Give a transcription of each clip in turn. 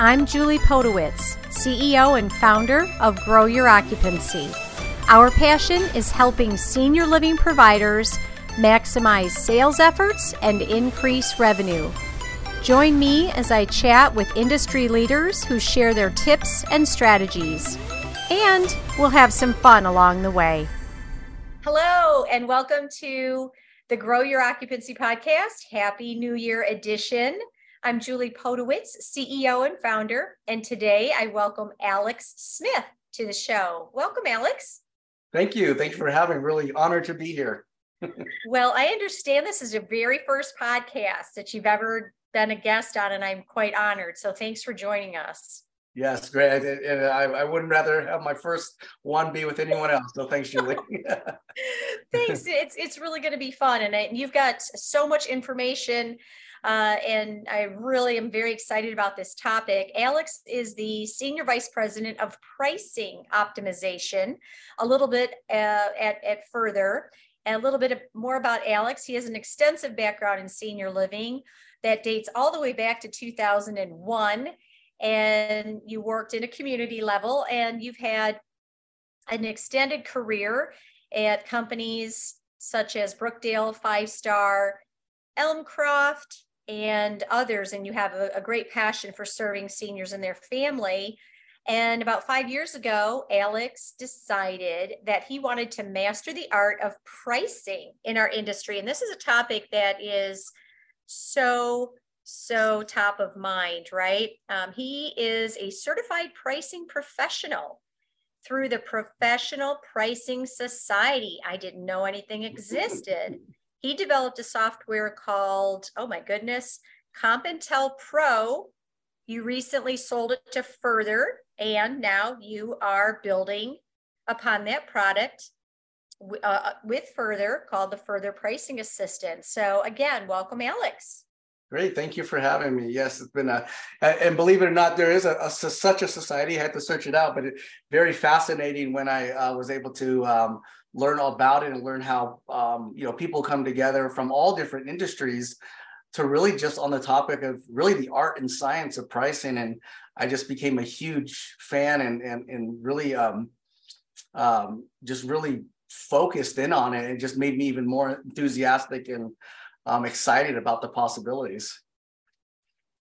I'm Julie Podewitz, CEO and founder of Grow Your Occupancy. Our passion is helping senior living providers maximize sales efforts and increase revenue. Join me as I chat with industry leaders who share their tips and strategies. And we'll have some fun along the way. Hello, and welcome to the Grow Your Occupancy podcast. Happy New Year edition. I'm Julie Podewitz, CEO and founder, and today I welcome Alex Smith to the show. Welcome, Alex. Thank you. Thank you for having. Really honored to be here. well, I understand this is your very first podcast that you've ever been a guest on, and I'm quite honored. So thanks for joining us. Yes, great. And I, I wouldn't rather have my first one be with anyone else. So thanks, Julie. thanks. It's it's really going to be fun, and, I, and you've got so much information. Uh, and I really am very excited about this topic. Alex is the Senior Vice President of Pricing Optimization. A little bit uh, at, at further, and a little bit more about Alex. He has an extensive background in senior living that dates all the way back to 2001. And you worked in a community level, and you've had an extended career at companies such as Brookdale, Five Star, Elmcroft, and others. And you have a, a great passion for serving seniors and their family. And about five years ago, Alex decided that he wanted to master the art of pricing in our industry. And this is a topic that is so, so top of mind, right? Um, he is a certified pricing professional through the Professional Pricing Society. I didn't know anything existed. He developed a software called, oh my goodness, CompIntel Pro. You recently sold it to Further and now you are building upon that product uh, uh, with Further called the Further Pricing Assistant. So again, welcome, Alex. Great, thank you for having me. Yes, it's been a, and believe it or not, there is a, a such a society. I had to search it out, but it, very fascinating when I uh, was able to um, learn all about it and learn how um, you know people come together from all different industries to really just on the topic of really the art and science of pricing and I just became a huge fan and and and really um, um, just really focused in on it. It just made me even more enthusiastic and um, excited about the possibilities.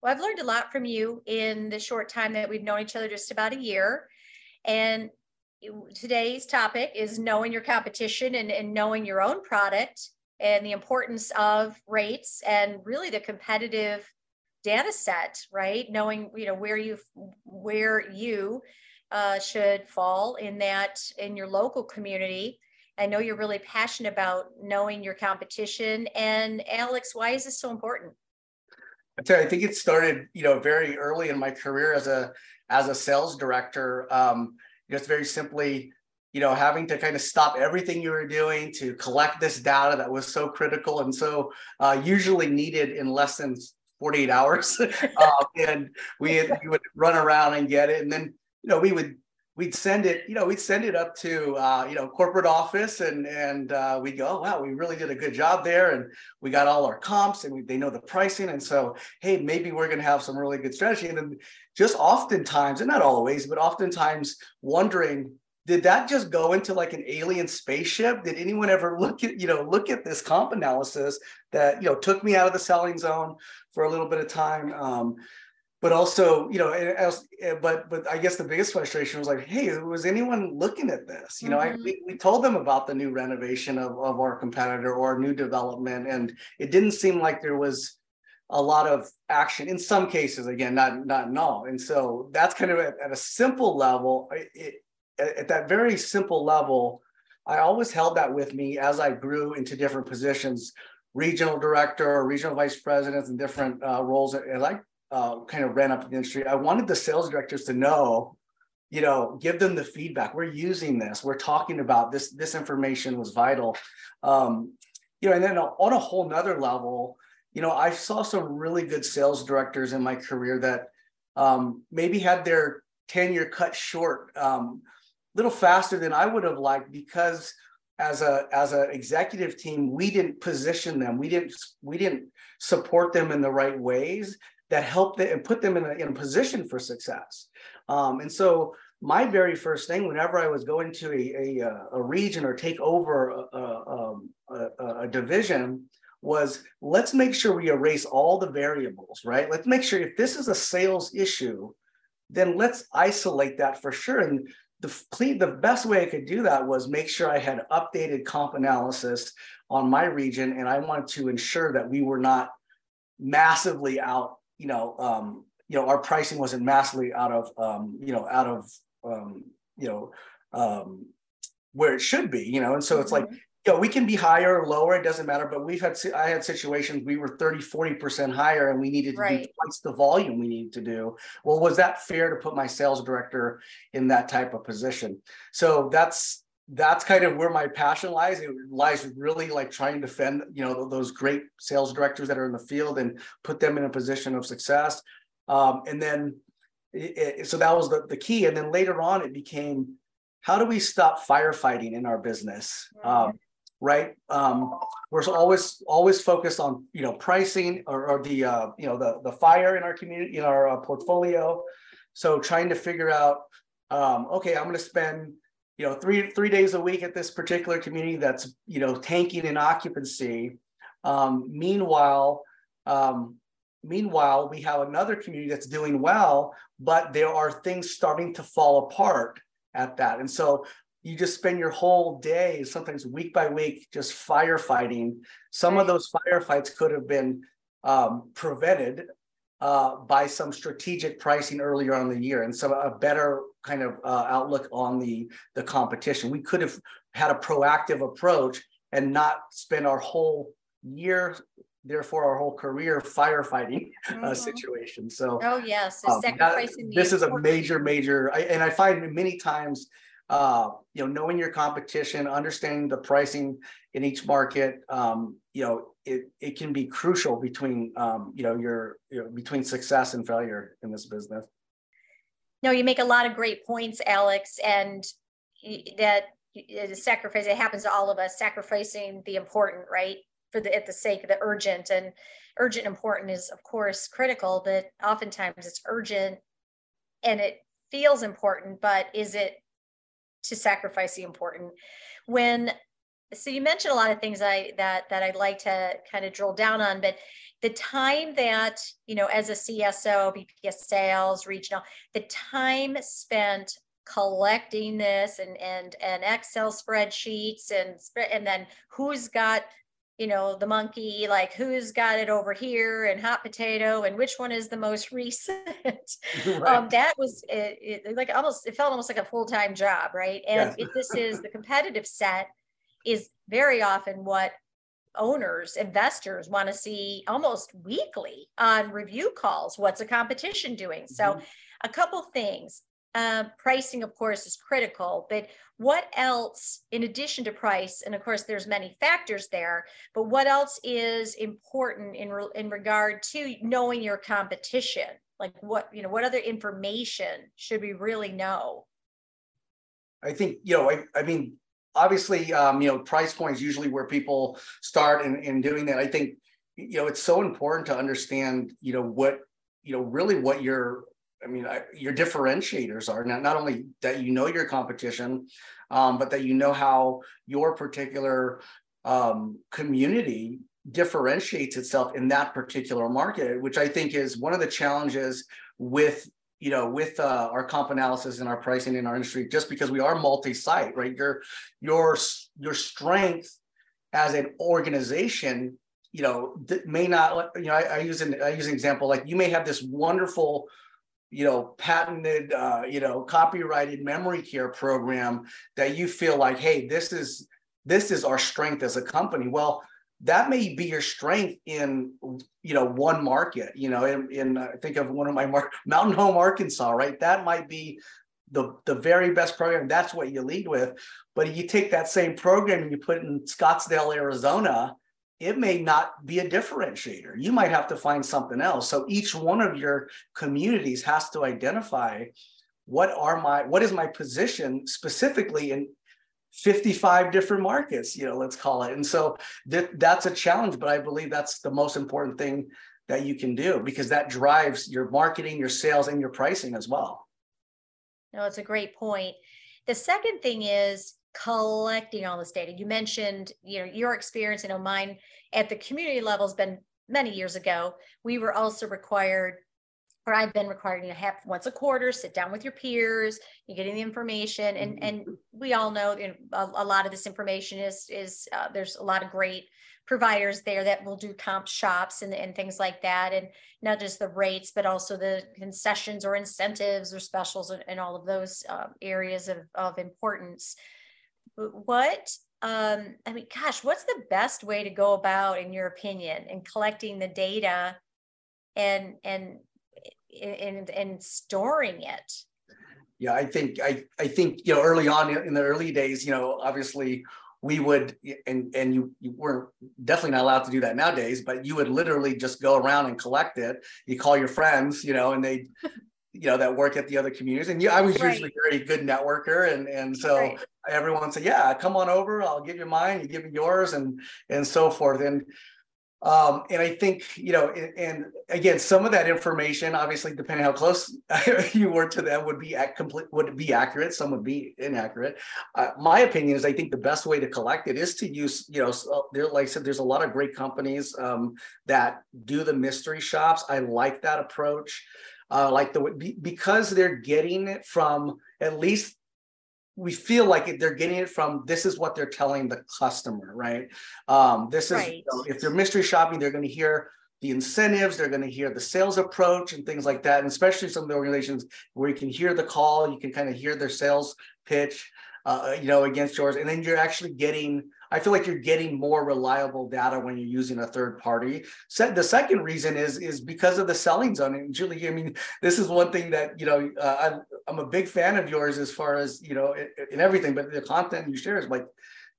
Well, I've learned a lot from you in the short time that we've known each other, just about a year. And today's topic is knowing your competition and, and knowing your own product and the importance of rates and really the competitive data set, right? Knowing you know where you where you uh, should fall in that in your local community. I know you're really passionate about knowing your competition. And Alex, why is this so important? I think it started, you know, very early in my career as a as a sales director. Um, just very simply, you know, having to kind of stop everything you were doing to collect this data that was so critical and so uh, usually needed in less than 48 hours. uh, and we, we would run around and get it. And then, you know, we would, we'd send it, you know, we'd send it up to, uh, you know, corporate office and, and uh, we'd go, oh, wow, we really did a good job there. And we got all our comps and we, they know the pricing. And so, hey, maybe we're going to have some really good strategy. And then just oftentimes, and not always, but oftentimes wondering, did that just go into like an alien spaceship did anyone ever look at you know look at this comp analysis that you know took me out of the selling zone for a little bit of time um, but also you know but but i guess the biggest frustration was like hey was anyone looking at this you know mm-hmm. I, we, we told them about the new renovation of, of our competitor or new development and it didn't seem like there was a lot of action in some cases again not not in all and so that's kind of at, at a simple level it, at that very simple level, I always held that with me as I grew into different positions, regional director or regional vice presidents and different uh, roles as I uh, kind of ran up the industry. I wanted the sales directors to know, you know, give them the feedback. We're using this. We're talking about this. This information was vital. Um, you know, and then on a whole nother level, you know, I saw some really good sales directors in my career that um, maybe had their tenure cut short. Um, little faster than I would have liked because as a as an executive team we didn't position them we didn't we didn't support them in the right ways that help them and put them in a, in a position for success. Um, and so my very first thing, whenever I was going to a, a, a region or take over a, um, a, a division, was let's make sure we erase all the variables, right? Let's make sure if this is a sales issue, then let's isolate that for sure. And the the best way I could do that was make sure I had updated comp analysis on my region, and I wanted to ensure that we were not massively out. You know, um, you know, our pricing wasn't massively out of, um, you know, out of, um, you know, um, where it should be. You know, and so mm-hmm. it's like mm-hmm you know, we can be higher or lower, it doesn't matter, but we've had, I had situations we were 30, 40% higher and we needed to right. do twice the volume we needed to do. Well, was that fair to put my sales director in that type of position? So that's, that's kind of where my passion lies. It lies really like trying to defend, you know, those great sales directors that are in the field and put them in a position of success. Um, and then, it, it, so that was the, the key. And then later on, it became, how do we stop firefighting in our business? Um, right? Um, we're always always focused on you know pricing or, or the uh, you know the the fire in our community in our uh, portfolio. So trying to figure out, um, okay, I'm going to spend you know three three days a week at this particular community that's you know tanking in occupancy. Um, meanwhile. Um, meanwhile, we have another community that's doing well, but there are things starting to fall apart at that. And so you just spend your whole day, sometimes week by week, just firefighting. Some right. of those firefights could have been um, prevented uh, by some strategic pricing earlier on the year and some a better kind of uh, outlook on the the competition. We could have had a proactive approach and not spend our whole year therefore our whole career firefighting uh, mm-hmm. uh, situation. So, oh yes, um, that, this is a major, major, I, and I find many times uh, you know, knowing your competition, understanding the pricing in each market, um, you know, it, it can be crucial between, um, you know, your, you know, between success and failure in this business. No, you make a lot of great points, Alex, and that the sacrifice, it happens to all of us, sacrificing the important, right? For the, at the sake of the urgent and urgent important is of course critical, but oftentimes it's urgent and it feels important, but is it to sacrifice the important when so you mentioned a lot of things I that that I'd like to kind of drill down on, but the time that you know as a CSO, BPS sales, regional, the time spent collecting this and and and Excel spreadsheets and and then who's got you know the monkey like who's got it over here and hot potato and which one is the most recent? Right. um, that was it, it, like almost it felt almost like a full-time job right? And if this is the competitive set is very often what owners investors want to see almost weekly on review calls what's a competition doing so mm-hmm. a couple things uh, pricing, of course, is critical, but what else, in addition to price, and of course, there's many factors there, but what else is important in, re- in regard to knowing your competition? Like what, you know, what other information should we really know? I think, you know, I, I mean, obviously, um, you know, price points usually where people start in, in doing that. I think, you know, it's so important to understand, you know, what, you know, really what your I mean, I, your differentiators are not, not only that you know your competition, um, but that you know how your particular um, community differentiates itself in that particular market, which I think is one of the challenges with you know with uh, our comp analysis and our pricing in our industry. Just because we are multi-site, right? Your your your strength as an organization, you know, may not. You know, I, I use an I use an example like you may have this wonderful you know patented uh, you know copyrighted memory care program that you feel like hey this is this is our strength as a company well that may be your strength in you know one market you know in, in think of one of my mar- mountain home arkansas right that might be the the very best program that's what you lead with but you take that same program and you put it in scottsdale arizona it may not be a differentiator. You might have to find something else. So each one of your communities has to identify what are my what is my position specifically in 55 different markets, you know, let's call it. And so that that's a challenge, but I believe that's the most important thing that you can do because that drives your marketing, your sales, and your pricing as well. No, it's a great point. The second thing is collecting all this data. You mentioned, you know, your experience, I know mine at the community level has been many years ago. We were also required, or I've been required to have once a quarter, sit down with your peers, you're getting the information. And, mm-hmm. and we all know you know, a, a, lot of this information is, is uh, there's a lot of great providers there that will do comp shops and, and things like that. And not just the rates, but also the concessions or incentives or specials and, and all of those uh, areas of, of importance. What, um, I mean, gosh, what's the best way to go about, in your opinion, in collecting the data and, and, and, and storing it? Yeah, I think I I think you know early on in the early days, you know, obviously we would and and you, you were definitely not allowed to do that nowadays but you would literally just go around and collect it you call your friends you know and they you know that work at the other communities and you, i was right. usually a very good networker and and so right. everyone said yeah come on over i'll give you mine you give me yours and and so forth and um, and I think, you know, and, again, some of that information, obviously, depending how close you were to them, would be complete would be accurate. Some would be inaccurate. Uh, my opinion is, I think the best way to collect it is to use, you know, there, like I said, there's a lot of great companies um, that do the mystery shops. I like that approach. Uh, like the because they're getting it from at least we feel like they're getting it from this is what they're telling the customer, right? Um, this is right. you know, if they're mystery shopping, they're going to hear the incentives, they're going to hear the sales approach and things like that. And especially some of the organizations where you can hear the call, you can kind of hear their sales pitch, uh, you know, against yours, and then you're actually getting I feel like you're getting more reliable data when you're using a third party. So the second reason is is because of the selling zone. And Julie, I mean, this is one thing that you know uh, I, am a big fan of yours as far as you know in, in everything, but the content you share is like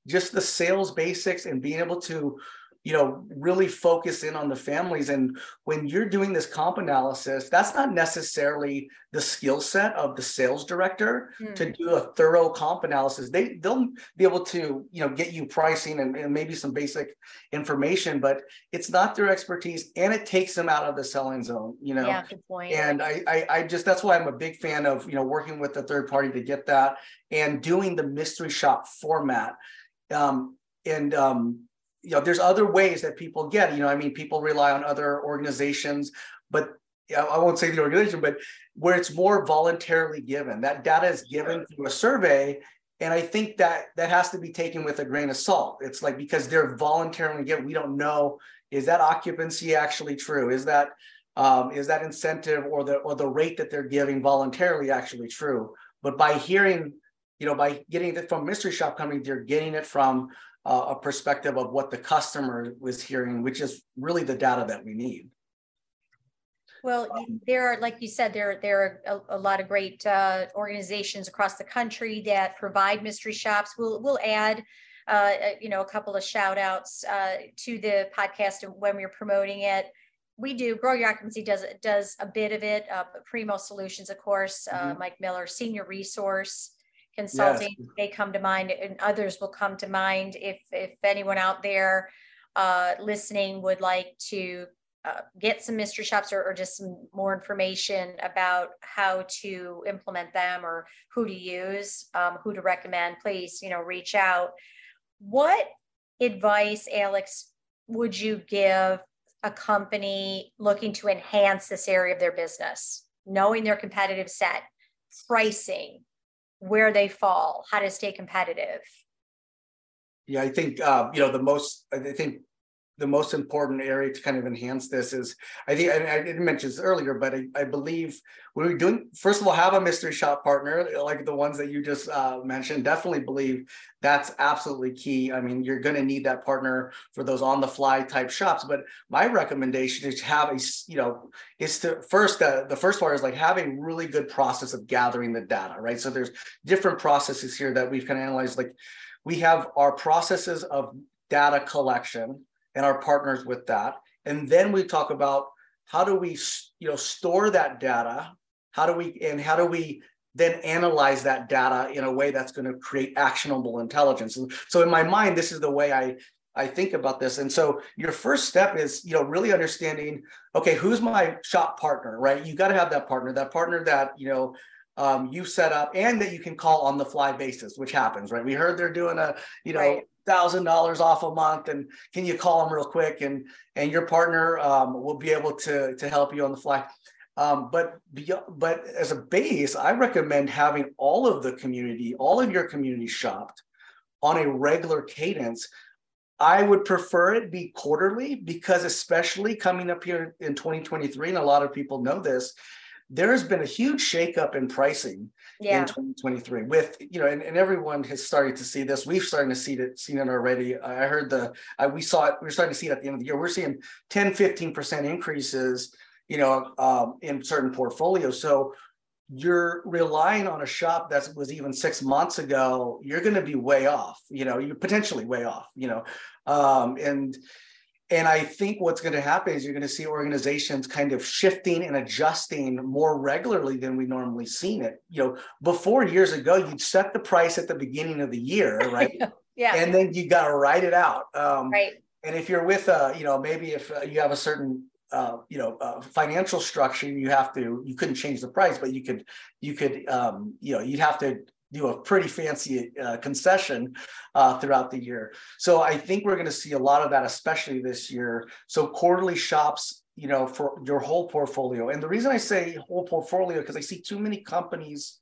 just the sales basics and being able to you know really focus in on the families and when you're doing this comp analysis that's not necessarily the skill set of the sales director mm. to do a thorough comp analysis they they'll be able to you know get you pricing and, and, maybe some basic information but it's not their expertise and it takes them out of the selling zone you know yeah, good point. and I, I i just that's why i'm a big fan of you know working with the third party to get that and doing the mystery shop format um and um you know, there's other ways that people get, you know, I mean, people rely on other organizations, but I won't say the organization, but where it's more voluntarily given. That data is given through a survey. And I think that that has to be taken with a grain of salt. It's like because they're voluntarily given, we don't know is that occupancy actually true? Is that um, is that incentive or the or the rate that they're giving voluntarily actually true? But by hearing, you know, by getting it from mystery shop company, they're getting it from uh, a perspective of what the customer was hearing, which is really the data that we need. Well, um, there are, like you said, there there are a, a lot of great uh, organizations across the country that provide mystery shops. We'll we'll add, uh, uh you know, a couple of shout outs uh, to the podcast when we're promoting it. We do. Grow Your Occupancy does does a bit of it. Uh, Primo Solutions, of course. Mm-hmm. Mike Miller, Senior Resource consulting yes. they come to mind and others will come to mind if if anyone out there uh, listening would like to uh, get some mystery shops or, or, just some more information about how to implement them or who to use um, who to recommend please you know reach out what advice alex would you give a company looking to enhance this area of their business knowing their competitive set pricing where they fall, how to stay competitive? Yeah, I think uh, you know the most. I think the most important area to kind of enhance this is I think I, I didn't mention this earlier, but I, I believe when we're doing first of all have a mystery shop partner like the ones that you just uh, mentioned. Definitely believe that's absolutely key. I mean, you're going to need that partner for those on the fly type shops. But my recommendation is to have a you know is to first uh, the first part is like have a really good process of gathering the data, right? So there's different processes here that we've kind of analyzed. Like we have our processes of data collection and our partners with that. And then we talk about how do we, you know, store that data? How do we, and how do we then analyze that data in a way that's going to create actionable intelligence? So in my mind, this is the way I, I think about this. And so your first step is, you know, really understanding, okay, who's my shop partner, right? You got to have that partner, that partner that, you know, um, you set up and that you can call on the fly basis, which happens, right? We heard they're doing a, you know, thousand dollars off a month and can you call them real quick? And and your partner um, will be able to to help you on the fly. Um, but but as a base i recommend having all of the community all of your community shopped on a regular cadence. I would prefer it be quarterly because, especially coming up here in 2023, and a lot of people know this, there has been a huge shakeup in pricing yeah. in 2023 with you know and, and everyone has started to see this we've started to see it seen it already i heard the I, we saw it we are starting to see it at the end of the year we're seeing 10 15% increases you know um, in certain portfolios so you're relying on a shop that was even six months ago, you're going to be way off. You know, you're potentially way off. You know, um, and and I think what's going to happen is you're going to see organizations kind of shifting and adjusting more regularly than we normally seen it. You know, before years ago, you'd set the price at the beginning of the year, right? yeah. And then you got to write it out. Um, right. And if you're with a, you know, maybe if uh, you have a certain uh, you know uh, financial structure you have to you couldn't change the price but you could you could um, you know you'd have to do a pretty fancy uh, concession uh, throughout the year so i think we're going to see a lot of that especially this year so quarterly shops you know for your whole portfolio and the reason i say whole portfolio because i see too many companies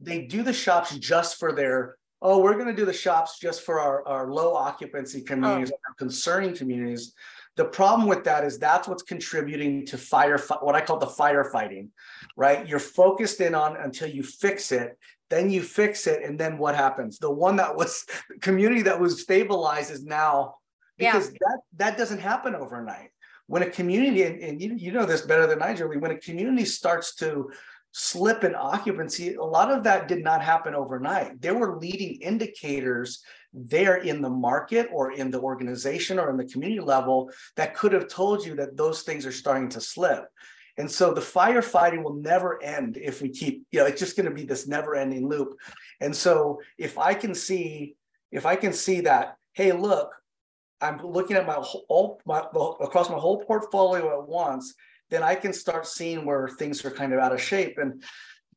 they do the shops just for their oh we're going to do the shops just for our, our low occupancy communities oh. concerning communities the problem with that is that's what's contributing to fire, what I call the firefighting, right? You're focused in on until you fix it, then you fix it, and then what happens? The one that was community that was stabilized is now because yeah. that that doesn't happen overnight. When a community, and, and you, you know this better than I, Julie, when a community starts to slip in occupancy, a lot of that did not happen overnight. There were leading indicators there in the market or in the organization or in the community level that could have told you that those things are starting to slip. And so the firefighting will never end if we keep, you know, it's just going to be this never ending loop. And so if I can see, if I can see that, hey, look, I'm looking at my whole, my, across my whole portfolio at once, then I can start seeing where things are kind of out of shape. And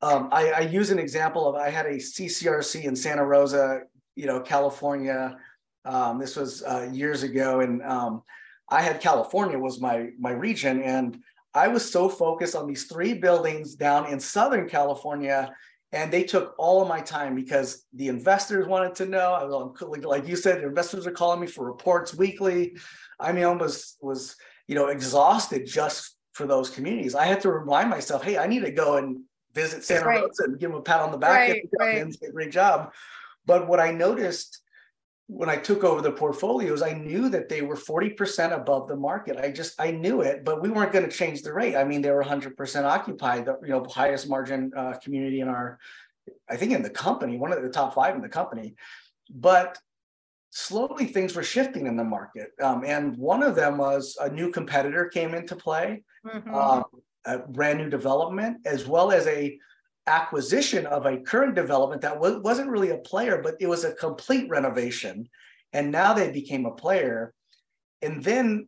um, I, I, use an example of I had a CCRC in Santa Rosa you know, California. Um, this was uh, years ago, and um, I had California was my my region, and I was so focused on these three buildings down in Southern California, and they took all of my time because the investors wanted to know. I was like you said, investors are calling me for reports weekly. I mean, I was was you know exhausted just for those communities. I had to remind myself, hey, I need to go and visit Santa right. Rosa and give them a pat on the back right, right. great job. But what I noticed when I took over the portfolios, I knew that they were 40% above the market. I just, I knew it, but we weren't going to change the rate. I mean, they were 100% occupied, the you know, highest margin uh, community in our, I think in the company, one of the top five in the company. But slowly things were shifting in the market. Um, and one of them was a new competitor came into play, mm-hmm. um, a brand new development, as well as a acquisition of a current development that w- wasn't really a player, but it was a complete renovation. And now they became a player. And then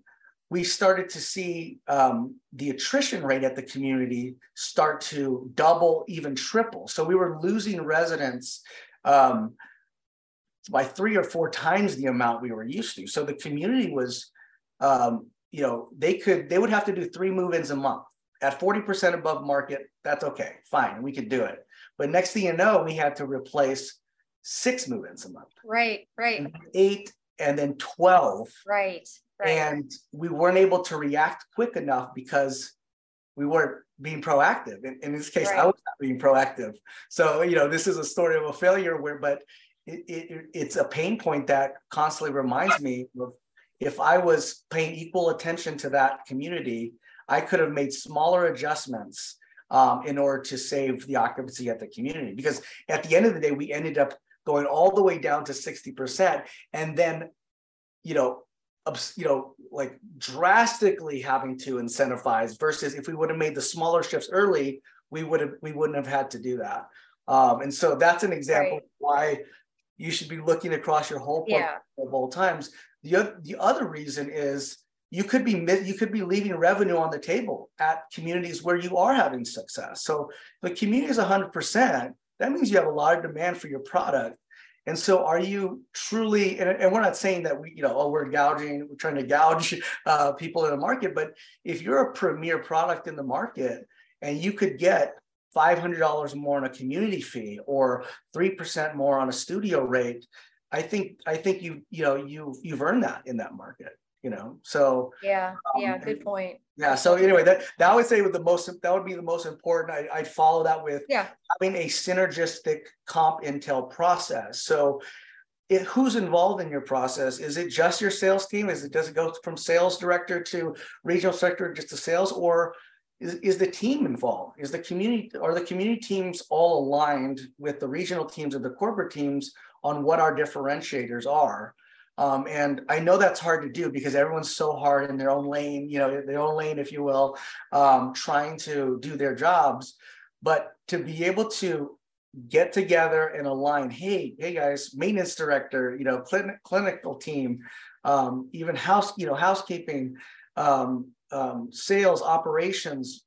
we started to see um, the attrition rate at the community start to double, even triple. So we were losing residents um, by three or four times the amount we were used to. So the community was, um, you know, they could, they would have to do three move ins a month at 40% above market, that's okay, fine, we could do it. But next thing you know, we had to replace six move-ins a month. Right, right. And eight and then 12. Right, right. And we weren't able to react quick enough because we weren't being proactive. In, in this case, right. I was not being proactive. So, you know, this is a story of a failure where, but it, it, it's a pain point that constantly reminds me of if I was paying equal attention to that community, I could have made smaller adjustments um, in order to save the occupancy at the community. Because at the end of the day, we ended up going all the way down to 60%. And then, you know, you know, like drastically having to incentivize versus if we would have made the smaller shifts early, we would have we wouldn't have had to do that. Um, and so that's an example right. why you should be looking across your whole portfolio yeah. of all times. The, the other reason is you could be you could be leaving revenue on the table at communities where you are having success. So the community is 100%. That means you have a lot of demand for your product. And so, are you truly? And, and we're not saying that we, you know, oh, we're gouging, we're trying to gouge uh, people in the market. But if you're a premier product in the market and you could get $500 more on a community fee or 3% more on a studio rate, I think I think you you know you you've earned that in that market you know so yeah yeah um, good point. yeah so anyway that that I would say with the most that would be the most important I, i'd follow that with yeah. having a synergistic comp intel process. So it, who's involved in your process? Is it just your sales team? Is it does it go from sales director to regional sector just to sales or is, is the team involved? Is the community are the community teams all aligned with the regional teams and the corporate teams on what our differentiators are um, and I know that's hard to do because everyone's so hard in their own lane, you know, their own lane, if you will, um, trying to do their jobs. But to be able to get together and align, hey, hey guys, maintenance director, you know, clin- clinical team, um, even house, you know, housekeeping, um, um, sales, operations.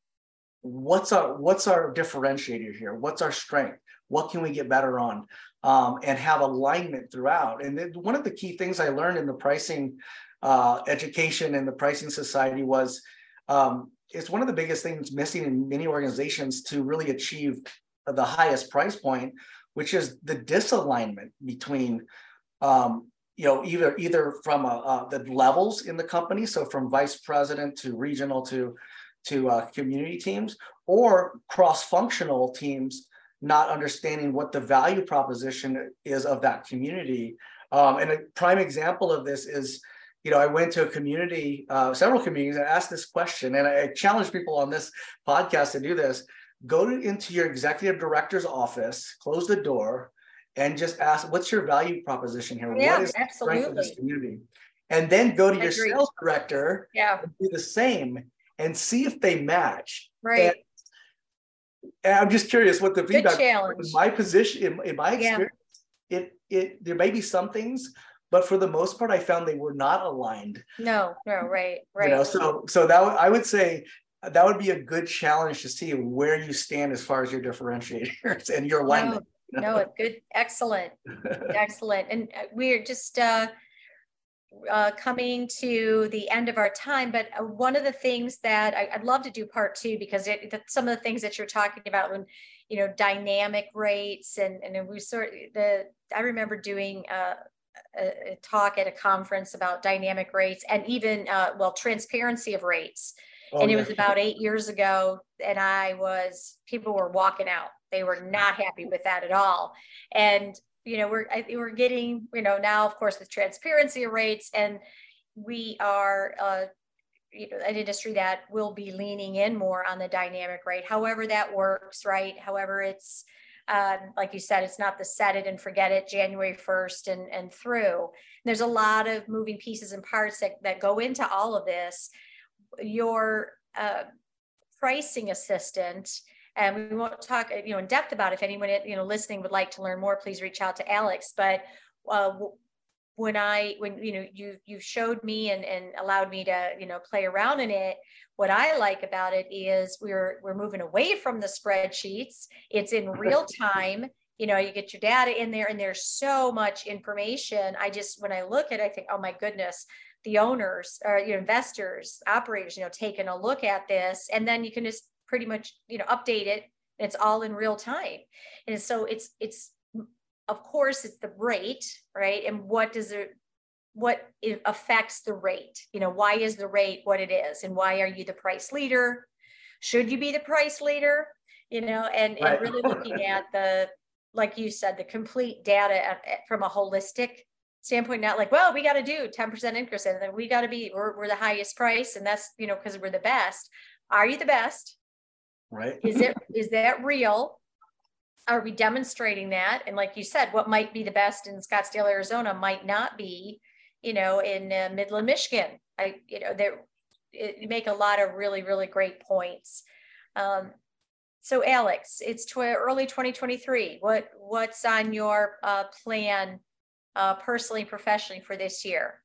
What's our what's our differentiator here? What's our strength? What can we get better on? Um, and have alignment throughout. And one of the key things I learned in the pricing uh, education and the pricing society was um, it's one of the biggest things missing in many organizations to really achieve the highest price point, which is the disalignment between um, you know either either from a, uh, the levels in the company, so from vice president to regional to to uh, community teams, or cross-functional teams not understanding what the value proposition is of that community. Um, and a prime example of this is, you know, I went to a community, uh, several communities, and asked this question, and I, challenge people on this podcast to do this. Go to, into your executive director's office, close the door, and just ask, "What's your value proposition here? Yeah, what is the strength of this community?" And then go to your sales director, yeah, do the same, and see if they match. Right. And I'm just curious what the Good feedback. Challenge. In my position, in, in my experience, yeah. it it there may be some things, but for the most part, I found they were not aligned. No, no, right, right. You know, so so that I would say that would be a good challenge to see where you stand as far as your differentiators and your alignment. No, no good, excellent, excellent, and uh, we're just. uh uh, coming to the end of our time, but uh, one of the things that I, would love to do part two because it, the, some of the things that you're talking about when you know dynamic rates and and we sort the I remember doing uh, a, a, talk at a conference about dynamic rates and even uh, well transparency of rates, oh, and it was about eight years ago, and I was people were walking out. They were not happy with that at all, and you know, we're, I, we're getting, you know, now, of course, with transparency rates, and we are, uh, you know, an industry that will be leaning in more on the dynamic rate. However, that works, right? However, it's, um, like you said, it's not the set it and forget it January 1st and, and through. And there's a lot of moving pieces and parts that, that go into all of this. Your uh, pricing assistant and we won't talk you know in depth about it. if anyone you know listening would like to learn more please reach out to alex. But uh, when i when you know you you showed me and and allowed me to you know play around in it what i like about it is we're we're moving away from the spreadsheets. It's in real time. You know you get your data in there and there's so much information. I just when i look at it i think oh my goodness the owners or you know investors operators you know taking a look at this. And then you can just pretty much you know update it it's all in real time. And so it's it's of course it's the rate right? And what does it what it affects the rate? You know why is the rate what it is? And why are you the price leader? Should you be the price leader? You know and, right. and really looking at the like you said the complete data at, at, from a holistic standpoint not like well we got to do 10% increase and then we got to be we're, we're the highest price and that's you know because we're the best. Are you the best right? Is it is that real? Are we demonstrating that? And like you said what might be the best in scottsdale arizona might not be you know in uh, midland michigan. I you know there you make a lot of really really great points. Um, so Alex, it's tw- early 2023. What what's on your uh, plan uh, personally, professionally for this year?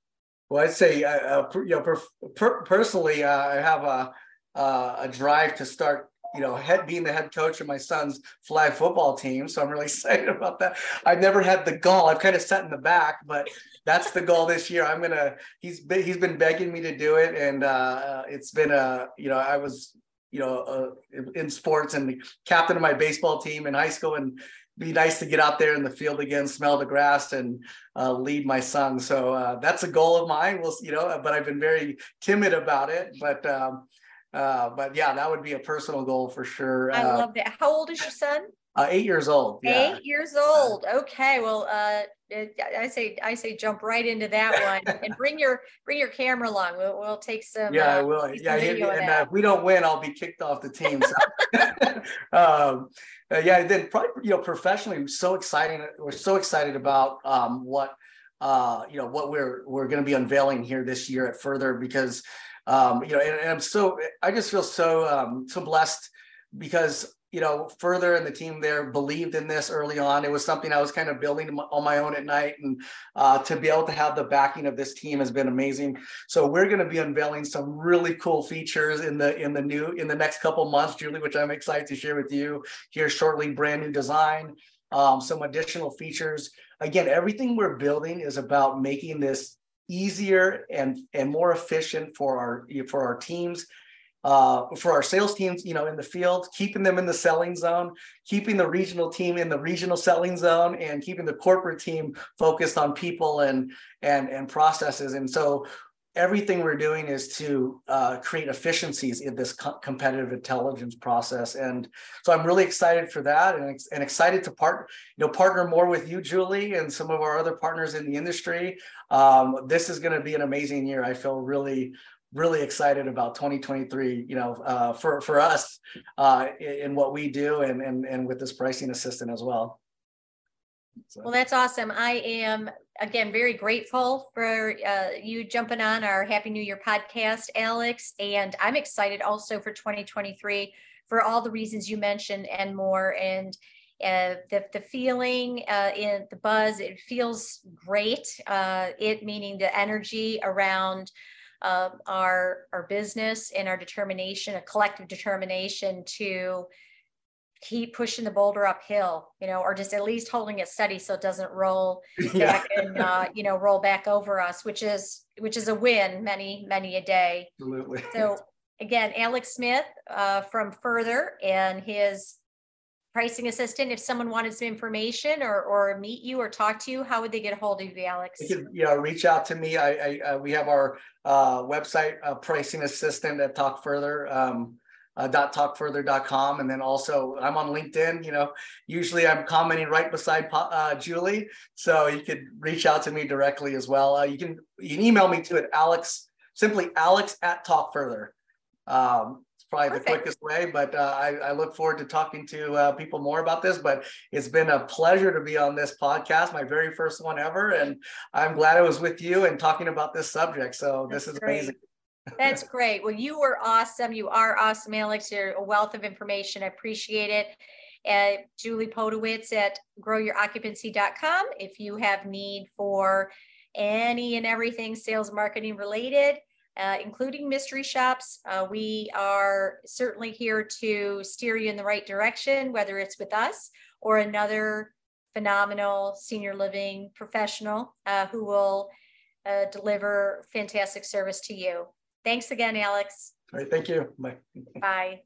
Well, I'd say, uh, uh you know, per, per, personally, uh, I have a uh, a drive to start you know, head being the head coach of my son's flag football team. So I'm really excited about that. I've never had the goal. I've kind of sat in the back, but that's the goal this year. I'm gonna. He's been he's been begging me to do it, and uh, it's been a you know I was you know uh, in sports and the captain of my baseball team in high school, and be nice to get out there in the field again, smell the grass, and uh, lead my son. So uh, that's a goal of mine. We'll you know, but I've been very timid about it, but. Um, uh, but yeah, that would be a personal goal for sure. I uh, love that. How old is your son? Uh, eight years old. Yeah. Eight years old. Okay. Well, uh, I say I say jump right into that one and bring your bring your camera along. We'll, we'll take some. Yeah, uh, I will. Yeah, and uh, if we don't win, I'll be kicked off the team. So. um, uh, yeah, then probably you know professionally, so exciting. We're so excited about um, what uh, you know what we're we're going to be unveiling here this year at Further because um, you know, and, and, I'm so I just feel so um, so blessed because you know further and the team there believed in this early on. It was something I was kind of building on my own at night, and uh, to be able to have the backing of this team has been amazing. So we're going to be unveiling some really cool features in the in the new in the next couple months, Julie, which I'm excited to share with you here shortly. Brand new design, um, some additional features. Again, everything we're building is about making this easier and and more efficient for our for our teams uh, for our sales teams, you know, in the field, keeping them in the selling zone, keeping the regional team in the regional selling zone, and keeping the corporate team focused on people and and and processes. And so, everything we're doing is to uh, create efficiencies in this co- competitive intelligence process and so i'm really excited for that and, and excited to part you know partner more with you julie and some of our other partners in the industry um, this is going to be an amazing year i feel really really excited about 2023 you know uh, for for us uh, in what we do and, and and with this pricing assistant as well so. Well, that's awesome. I am again very grateful for uh, you jumping on our Happy New Year podcast, Alex, and I'm excited also for 2023 for all the reasons you mentioned and more. And uh, the the feeling uh, in the buzz, it feels great. Uh, it meaning the energy around. Uh, our our business and our determination, a collective determination to keep pushing the boulder uphill, you know, or just at least holding it steady so it doesn't roll yeah. back and uh, you know roll back over us, which is which is a win many many a day. Absolutely. So again, Alex Smith uh, from Further and his pricing assistant. If someone wanted some information or or meet you or talk to you, how would they get a hold of you, Alex? You can you know reach out to me. I, I uh, we have our uh, website, uh, pricing assistant at Talk Further. Um, uh, dot talkfurther.com. And then also I'm on LinkedIn, you know, usually I'm commenting right beside uh, Julie. So you could reach out to me directly as well. Uh, you can, you can email me to it, Alex, simply Alex at Talk Further. Um, it's probably Perfect. the quickest way, but uh, I, I, look forward to talking to uh, people more about this. But it's been a pleasure to be on this podcast, my very first one ever. And I'm glad I was with you and talking about this subject. So That's this is great. amazing. That's great. Well, you were awesome. You are awesome, Alex. You're a wealth of information. I appreciate it. Uh, Julie Podewitz at growyouroccupancy.com. If you have need for any and everything sales marketing related, uh, including mystery shops, uh, we are certainly here to steer you in the right direction, whether it's with us or another phenomenal senior living professional uh, who will uh, deliver fantastic service to you. Thanks again, Alex. All right. Thank you. Bye. Bye.